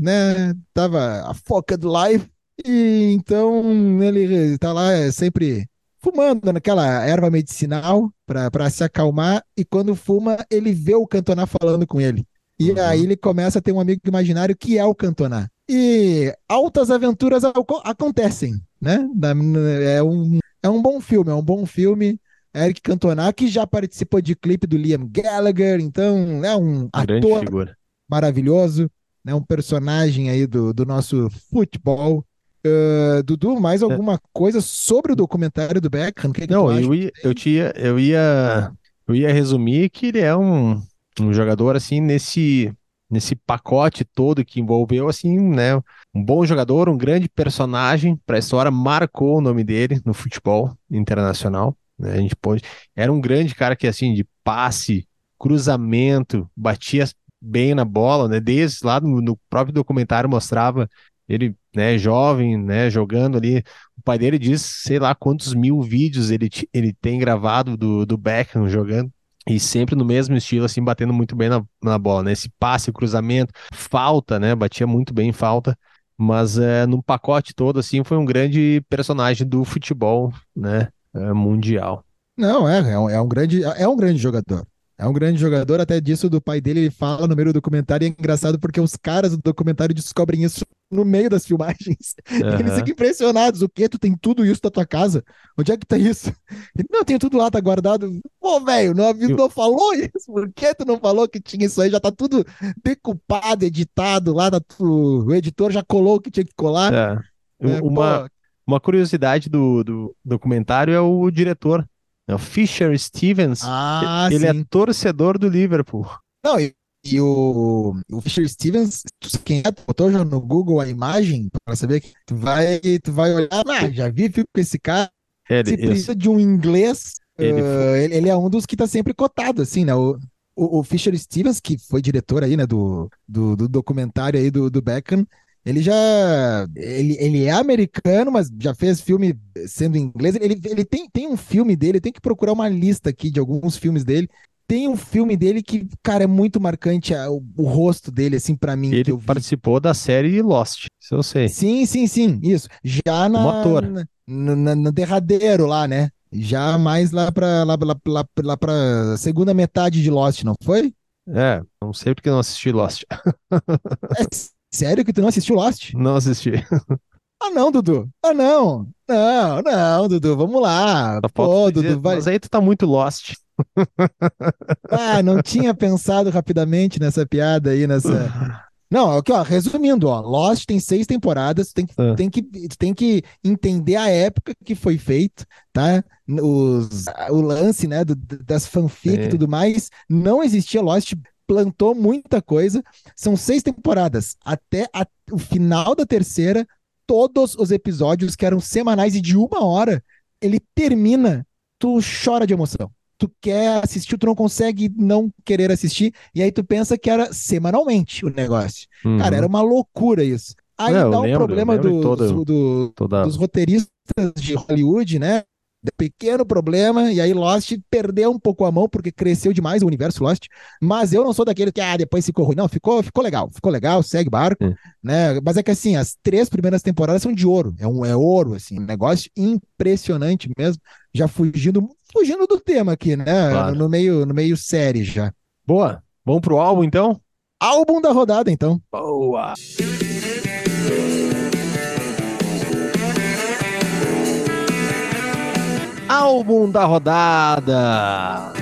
Speaker 2: né, tava a foca do life e então ele tá lá sempre fumando naquela erva medicinal para se acalmar e quando fuma ele vê o Cantona falando com ele. E
Speaker 1: Uhum.
Speaker 2: aí ele começa a ter um amigo imaginário que é o Cantona. E altas aventuras aco- acontecem, né? É um, é um bom filme, é um bom filme. Eric Cantona, que já participou de clipe do Liam Gallagher, então é um
Speaker 1: Grande
Speaker 2: ator
Speaker 1: figura.
Speaker 2: maravilhoso, né? Um personagem aí do, do nosso futebol. Ah, Dudu, mais alguma coisa sobre o documentário do Beckham? O que, que
Speaker 1: Não,
Speaker 2: acha?
Speaker 1: eu ia, eu tinha, eu ia, eu ia resumir que ele é um, um jogador assim nesse nesse pacote todo que envolveu assim, né, um bom jogador, um grande personagem para a história, marcou o nome dele no futebol internacional, né? A gente pode, era um grande cara que assim de passe, cruzamento, batia bem na bola, né? Desde lá no, no próprio documentário mostrava ele, né, jovem, né, jogando ali o pai dele diz, sei lá quantos mil vídeos ele, ele tem gravado do, do Beckham jogando. E sempre no mesmo estilo, assim, batendo muito bem na, na bola, né? Esse passe, cruzamento, falta, né? Batia muito bem em falta. Mas é, num pacote todo, assim, foi um grande personagem do futebol, né? é, mundial.
Speaker 2: Não, é, é um, é um grande, é um grande jogador. É um grande jogador, até disso do pai dele, ele fala no meio do documentário, e é engraçado porque os caras do documentário descobrem isso no meio das filmagens. Eles
Speaker 1: Aham.
Speaker 2: ficam impressionados. O quê? Tu tem tudo isso na tua casa? Onde é que tá isso? Ele, não, tem tudo lá, tá guardado. Pô, velho, não,
Speaker 1: Eu-
Speaker 2: não falou isso? Por que tu não falou que tinha isso aí? Já tá tudo decupado, editado lá, tá tu- o editor já colou o que tinha que colar.
Speaker 1: É.
Speaker 2: né?
Speaker 1: Uma,
Speaker 2: Pô,
Speaker 1: uma curiosidade do, do documentário é o diretor, é o Fisher Stevens.
Speaker 2: ah,
Speaker 1: ele
Speaker 2: sim.
Speaker 1: é torcedor do Liverpool.
Speaker 2: Não, e, e o, o Fisher Stevens, tu- quem é, botou já no Google a imagem para saber que tu vai, tu vai olhar, ah, já vi filme com esse cara,
Speaker 1: Ele,
Speaker 2: se
Speaker 1: isso.
Speaker 2: precisa de um inglês,
Speaker 1: Ele
Speaker 2: ah, ele, ele é um dos que tá sempre cotado, assim, né? O, o, o Fisher Stevens, que foi diretor aí, né, do, do, do documentário aí do, do Beckham, ele já, ele, ele é americano, mas já fez filme sendo inglês, ele, ele tem, tem um filme dele, tem que procurar uma lista aqui de alguns filmes dele, tem um filme dele que, cara, é muito marcante o, o rosto dele, assim, pra mim,
Speaker 1: Ele participou da série Lost, isso eu sei.
Speaker 2: Sim, sim, sim, isso. Já na,
Speaker 1: ator.
Speaker 2: na- na- no derradeiro lá, né? Já mais lá pra, lá, lá, lá, lá pra segunda metade de Lost, não foi?
Speaker 1: É, não sei porque não assisti Lost.
Speaker 2: É sério que tu não assistiu Lost?
Speaker 1: Não assisti.
Speaker 2: Ah, não, Dudu. Ah, não. Não, não, Dudu, vamos lá. Pô, Dudu,
Speaker 1: dizer,
Speaker 2: vai.
Speaker 1: Mas aí tu tá muito Lost.
Speaker 2: Ah, não tinha pensado rapidamente nessa piada aí, nessa. Não, aqui, ó, resumindo, ó, Lost tem seis temporadas, tem, que-
Speaker 1: Ah.
Speaker 2: tem, que, tem que entender a época que foi feito, tá? Os, o lance, né, do- das fanfic e tudo mais, não existia Lost, plantou muita coisa, são seis temporadas, até a- o final da terceira, todos os episódios que eram semanais e de uma hora, ele termina, tu chora de emoção. Tu quer assistir, tu não consegue não querer assistir, e aí tu pensa que era semanalmente o negócio.
Speaker 1: Uhum.
Speaker 2: Cara, era uma loucura isso. Aí
Speaker 1: eu
Speaker 2: dá um
Speaker 1: lembro,
Speaker 2: problema
Speaker 1: todo-
Speaker 2: do-
Speaker 1: Toda...
Speaker 2: dos roteiristas de Hollywood, né? Pequeno problema, e aí Lost perdeu um pouco a mão porque cresceu demais o universo Lost. Mas eu não sou daquele que, ah, depois ficou ruim. Não, ficou, ficou legal, ficou legal, segue barco, né? Mas é que assim, as três primeiras temporadas são de ouro, é um é ouro, assim, um negócio impressionante mesmo. Já fugindo, fugindo do tema aqui, né?
Speaker 1: Claro.
Speaker 2: No meio, no meio série já.
Speaker 1: Boa, vamos pro álbum então?
Speaker 2: Álbum da rodada, então.
Speaker 1: Boa! Álbum da rodada.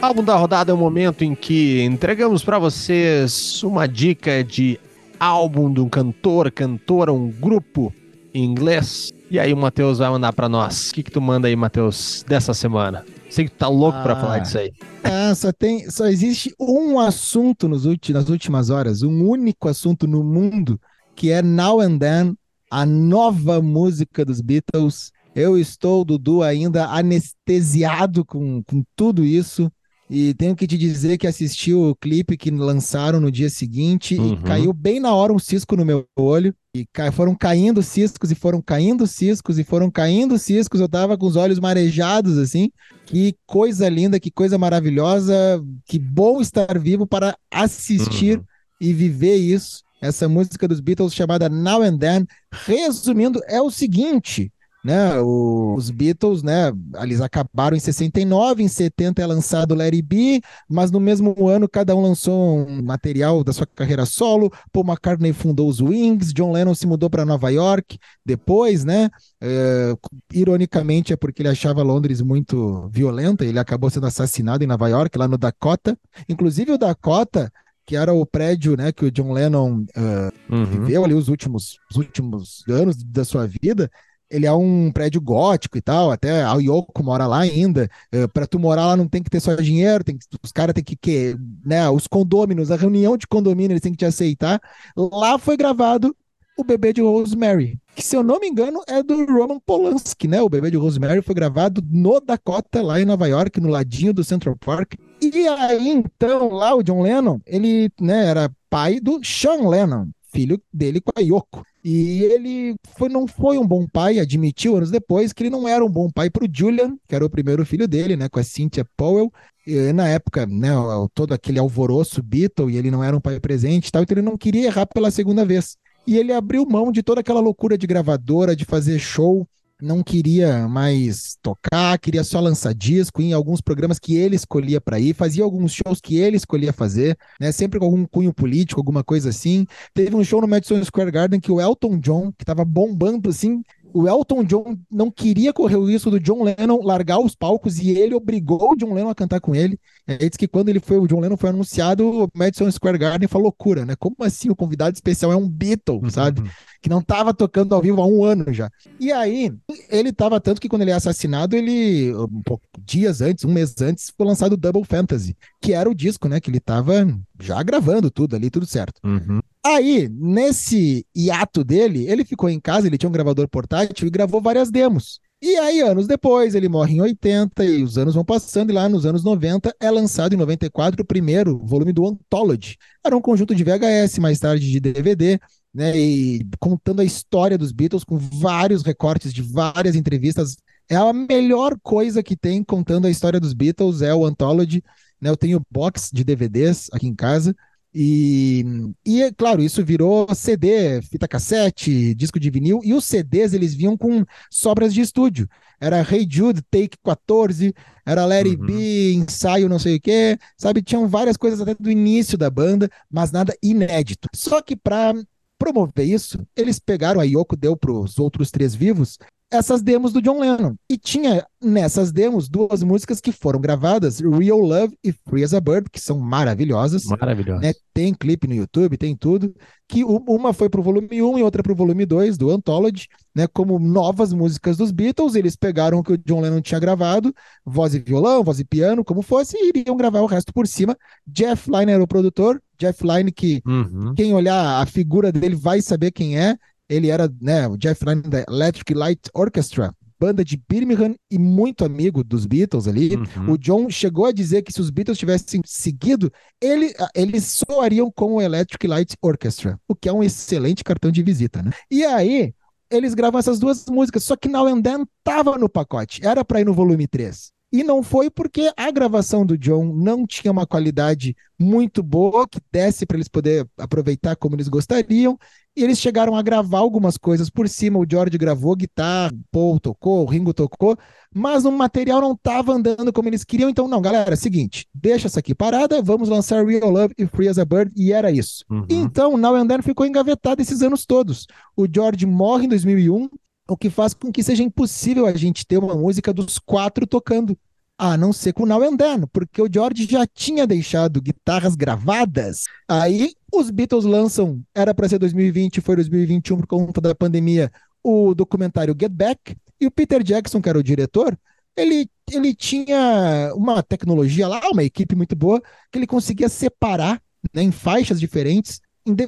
Speaker 1: Álbum da rodada é o momento em que entregamos para vocês uma dica de álbum de um cantor, cantora, um grupo em inglês. E aí o Matheus vai mandar para nós. O que, que tu manda aí, Matheus, dessa semana? Sei que tu tá louco ah, para falar disso aí.
Speaker 2: É, só, tem, só existe um assunto nos nas últimas horas, um único assunto no mundo, que é Now and Then, a nova música dos Beatles. Eu estou, Dudu, ainda anestesiado com, com tudo isso. E tenho que te dizer que assisti o clipe que lançaram no dia seguinte uhum. e caiu bem na hora um cisco no meu olho. E ca... foram caindo ciscos e foram caindo ciscos e foram caindo ciscos. Eu tava com os olhos marejados, assim. Que coisa linda, que coisa maravilhosa. Que bom estar vivo para assistir uhum. e viver isso. Essa música dos Beatles chamada Now and Then. Resumindo, é o seguinte: né? O, os Beatles, né? Eles acabaram em 69, em 70 é lançado Larry B, mas no mesmo ano cada um lançou um material da sua carreira solo. Paul McCartney fundou os Wings, John Lennon se mudou para Nova York depois, né? É, ironicamente é porque ele achava Londres muito violenta, ele acabou sendo assassinado em Nova York, lá no Dakota. Inclusive o Dakota que era o prédio né, que o John Lennon uh, uhum. viveu ali os últimos, os últimos anos da sua vida, ele é um prédio gótico e tal, até a Yoko mora lá ainda. Uh, para tu morar lá não tem que ter só dinheiro, tem que, os caras têm que, que, né, os condôminos, a reunião de condomínio eles têm que te aceitar. Lá foi gravado o bebê de Rosemary, que se eu não me engano é do Roman Polanski, né? O bebê de Rosemary foi gravado no Dakota, lá em Nova York, no ladinho do Central Park. E aí, então, lá o John Lennon, ele, né, era pai do Sean Lennon, filho dele com a Yoko. E ele foi, não foi um bom pai, admitiu anos depois que ele não era um bom pai para o Julian, que era o primeiro filho dele, né, com a Cynthia Powell. E, na época, né, todo aquele alvoroço Beatle, e ele não era um pai presente e tal, então ele não queria errar pela segunda vez. E ele abriu mão de toda aquela loucura de gravadora, de fazer show, não queria mais tocar, queria só lançar disco em alguns programas que ele escolhia para ir, fazia alguns shows que ele escolhia fazer, né? Sempre com algum cunho político, alguma coisa assim. Teve um show no Madison Square Garden que o Elton John, que estava bombando assim, o Elton John não queria correr o risco do John Lennon largar os palcos e ele obrigou o John Lennon a cantar com ele. Ele disse que quando ele foi, o John Lennon foi anunciado, o Madison Square Garden foi loucura, né? Como assim o convidado especial é um Beatle, uhum. sabe? Que não estava tocando ao vivo há um ano já. E aí, ele estava tanto que quando ele é assassinado, ele, um pouco, dias antes, um mês antes, foi lançado o Double Fantasy, que era o disco, né? Que ele estava já gravando tudo ali, tudo certo. Uhum. Aí, nesse hiato dele, ele ficou em casa, ele tinha um gravador portátil e gravou várias demos. E aí, anos depois, ele morre em 80 e os anos vão passando, e lá nos anos 90 é lançado em 94 o primeiro volume do Anthology. Era um conjunto de VHS, mais tarde de DVD, né? E contando a história dos Beatles com vários recortes de várias entrevistas. É a melhor coisa que tem contando a história dos Beatles, é o Anthology. Né? Eu tenho box de DVDs aqui em casa. E, e, é claro, isso virou CD, fita cassete, disco de vinil, e os CDs eles vinham com sobras de estúdio. Era Hey Jude, Take 14, era Larry uhum. B, ensaio não sei o quê, sabe? Tinham várias coisas até do início da banda, mas nada inédito. Só que para promover isso, eles pegaram, a Yoko deu para os outros três vivos, essas demos do John Lennon. E tinha nessas demos duas músicas que foram gravadas, Real Love e Free as a Bird, que são maravilhosas.
Speaker 1: Maravilhosas. Né?
Speaker 2: Tem clipe no YouTube, tem tudo. Que uma foi pro volume 1 e outra pro volume 2 do Anthology, né? Como novas músicas dos Beatles. Eles pegaram o que o John Lennon tinha gravado, voz e violão, voz e piano, como fosse, e iriam gravar o resto por cima. Jeff Lynne era o produtor. Jeff Lynne, que uhum. quem olhar a figura dele vai saber quem é. Ele era né, o Jeff Lynne da Electric Light Orchestra, banda de Birmingham e muito amigo dos Beatles ali. Uhum. O John chegou a dizer que se os Beatles tivessem seguido, ele, eles soariam com o Electric Light Orchestra, o que é um excelente cartão de visita, né? E aí, eles gravam essas duas músicas, só que Now and Then tava no pacote, era para ir no volume 3. E não foi porque a gravação do John não tinha uma qualidade muito boa que desse para eles poder aproveitar como eles gostariam. E eles chegaram a gravar algumas coisas por cima. O George gravou guitarra, o Paul tocou, o Ringo tocou, mas o material não estava andando como eles queriam. Então, não, galera, é seguinte, deixa essa aqui parada, vamos lançar Real Love e Free as a Bird, e era isso. Uhum. Então, Now and Then ficou engavetado esses anos todos. O George morre em 2001, o que faz com que seja impossível a gente ter uma música dos quatro tocando. A não ser com Now and Then, porque o George já tinha deixado guitarras gravadas. Aí os Beatles lançam, era para ser 2020, foi 2021 por conta da pandemia, o documentário Get Back. E o Peter Jackson, que era o diretor, ele, ele tinha uma tecnologia lá, uma equipe muito boa, que ele conseguia separar né, em faixas diferentes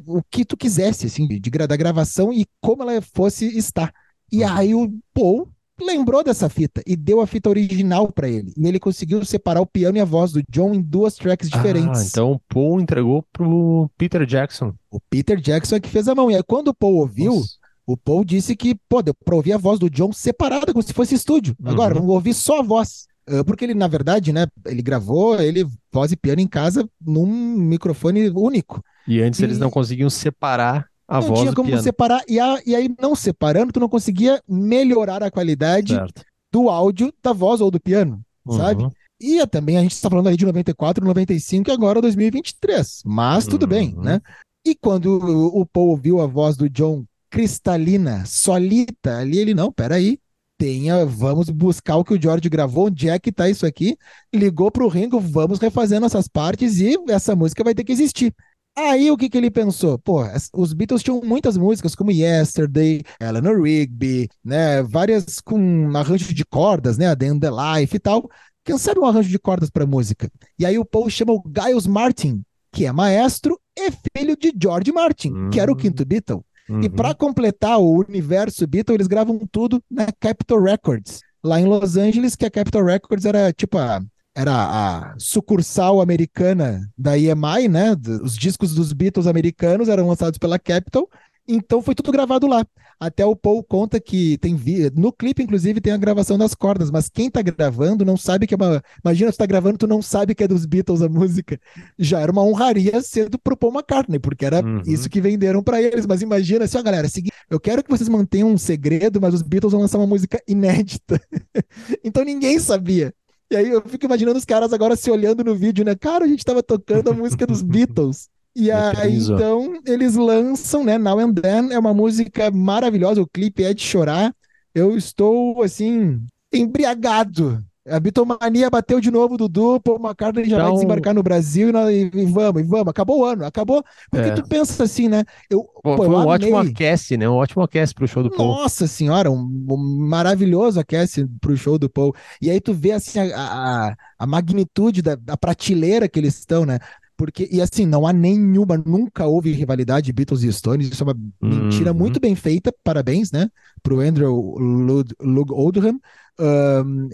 Speaker 2: o que tu quisesse, assim, de, de, da gravação e como ela fosse estar. E uhum. aí o Paul lembrou dessa fita e deu a fita original para ele. E ele conseguiu separar o piano e a voz do John em duas tracks diferentes.
Speaker 1: Ah, então o Paul entregou pro Peter Jackson.
Speaker 2: O Peter Jackson é que fez a mão. E aí quando o Paul ouviu, Nossa. o Paul disse que, pô, deu pra ouvir a voz do John separada, como se fosse estúdio. Uhum. Agora, vamos ouvir só a voz. Ah, porque ele, na verdade, né, ele gravou ele voz e piano em casa num microfone único.
Speaker 1: E antes e... eles não conseguiam separar a
Speaker 2: não
Speaker 1: voz
Speaker 2: tinha como separar, e, a, e aí não separando, tu não conseguia melhorar a qualidade certo. do áudio da voz ou do piano, uhum. sabe? E também a gente está falando ali de 94, 95 e agora 2023. Mas tudo uhum. bem, né? E quando o Paul ouviu a voz do John cristalina, solita, ali ele, não, peraí, tenha, vamos buscar o que o George gravou, onde é que tá isso aqui? Ligou pro Ringo, vamos refazendo essas partes e essa música vai ter que existir. Aí o que, que ele pensou? Pô, os Beatles tinham muitas músicas, como Yesterday, Eleanor Rigby, né? Várias com arranjo de cordas, né? A The End the Life e tal. Quem sabe um arranjo de cordas para música? E aí o Paul chama o Giles Martin, que é maestro e filho de George Martin, uhum. que era o hum. quinto Beatle. Uhum. E para completar o universo Beatle, eles gravam tudo na Capitol Records, lá em Los Angeles, que a Capitol Records era tipo a era a sucursal americana da EMI, né? Os discos dos Beatles americanos eram lançados pela Capitol, então foi tudo gravado lá. Até o Paul conta que tem vi... no clipe, inclusive, tem a gravação das cordas, mas quem tá gravando não sabe que é uma. Imagina, tu tá gravando, tu não sabe que é dos Beatles a música. Já era uma honraria sendo pro Paul McCartney, porque era uhum. isso que venderam para eles. Mas imagina assim, ó, galera, é eu quero que vocês mantenham um segredo, mas os Beatles vão lançar uma música inédita. então ninguém sabia. E aí eu fico imaginando os caras agora se olhando no vídeo, né? Cara, a gente tava tocando a música dos Beatles. E aí, então, eles lançam, né? Now and Then é uma música maravilhosa, o clipe é de chorar. Eu estou, assim, embriagado a bitomania bateu de novo, Dudu, Paul McCartney já então... vai desembarcar no Brasil e, nós, e, vamos, e vamos. Acabou o ano, acabou. Porque é. tu pensa assim, né? Eu,
Speaker 1: pô, foi eu um amei. ótimo aquece, né? Um ótimo aquece pro show do Paul.
Speaker 2: Nossa senhora, um, um maravilhoso aquece pro show do Paul. E aí tu vê assim a, a, a magnitude da, da prateleira que eles estão, né? Porque, e assim, não há nenhuma, nunca houve rivalidade Beatles e Stones, isso é uma uhum. mentira muito bem feita, parabéns, né, pro Andrew Lud, Lug Oldham,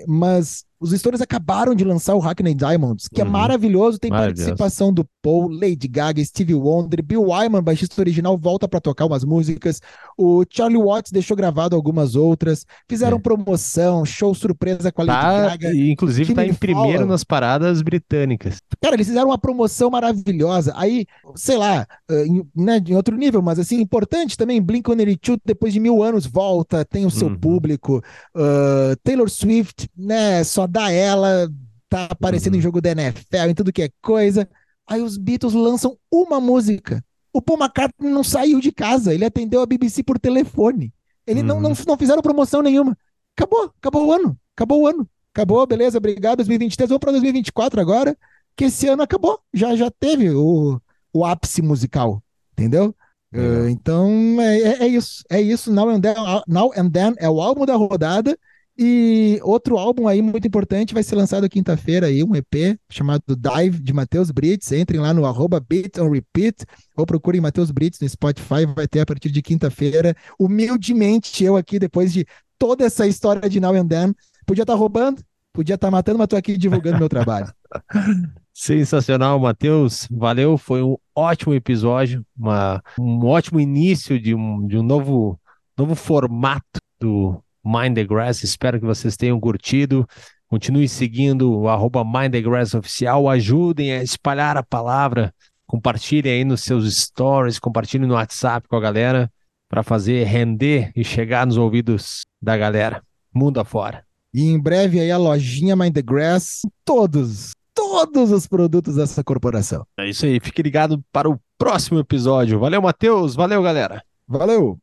Speaker 2: mas os Stones acabaram de lançar o Hackney Diamonds, que é uhum. é maravilhoso, tem participação do Paul, Lady Gaga, Stevie Wonder, Bill Wyman, baixista original, volta para tocar umas músicas. O Charlie Watts deixou gravado algumas outras. Fizeram é. promoção, show surpresa com a Lady
Speaker 1: tá,
Speaker 2: Gaga.
Speaker 1: Inclusive está em primeiro nas paradas britânicas.
Speaker 2: Cara, eles fizeram uma promoção maravilhosa. Aí, sei lá, em, né, em outro nível, mas assim, importante também, Blink-182, depois de mil anos, volta, tem o seu uhum. público. Uh, Taylor Swift, né, só dá ela, tá aparecendo uhum. em jogo da NFL, em tudo que é coisa. Aí os Beatles lançam uma música. O Paul McCartney não saiu de casa, ele atendeu a BBC por telefone. Ele uhum. não, não, não fizeram promoção nenhuma. Acabou, acabou o ano, acabou o ano. Acabou, beleza, obrigado, 2023. Vamos para 2024 agora, que esse ano acabou. Já, já teve o, o ápice musical, entendeu? Uh, então é, é, é, isso, é isso. Now and, then, Now and Then é o álbum da rodada e outro álbum aí muito importante vai ser lançado quinta-feira aí, um EP chamado Dive de Matheus Brits. Entrem lá no arroba Beat on Repeat ou procurem Matheus Brits no Spotify, vai ter a partir de quinta-feira. Humildemente, eu aqui, depois de toda essa história de Now and Then, podia estar tá roubando, podia estar tá matando, mas estou aqui divulgando meu trabalho.
Speaker 1: Sensacional, Matheus. Valeu, foi um ótimo episódio, uma, um ótimo início de um, de um novo, novo formato do Mind the Grass. Espero que vocês tenham curtido. Continue seguindo o arroba Mind the Grass oficial. Ajudem a espalhar a palavra. Compartilhem aí nos seus stories, compartilhem no WhatsApp com a galera para fazer render e chegar nos ouvidos da galera, mundo afora.
Speaker 2: E em breve aí a lojinha Mind the Grass, todos, todos os produtos dessa corporação.
Speaker 1: É isso aí, fique ligado para o próximo episódio. Valeu, Matheus, valeu, galera.
Speaker 2: Valeu.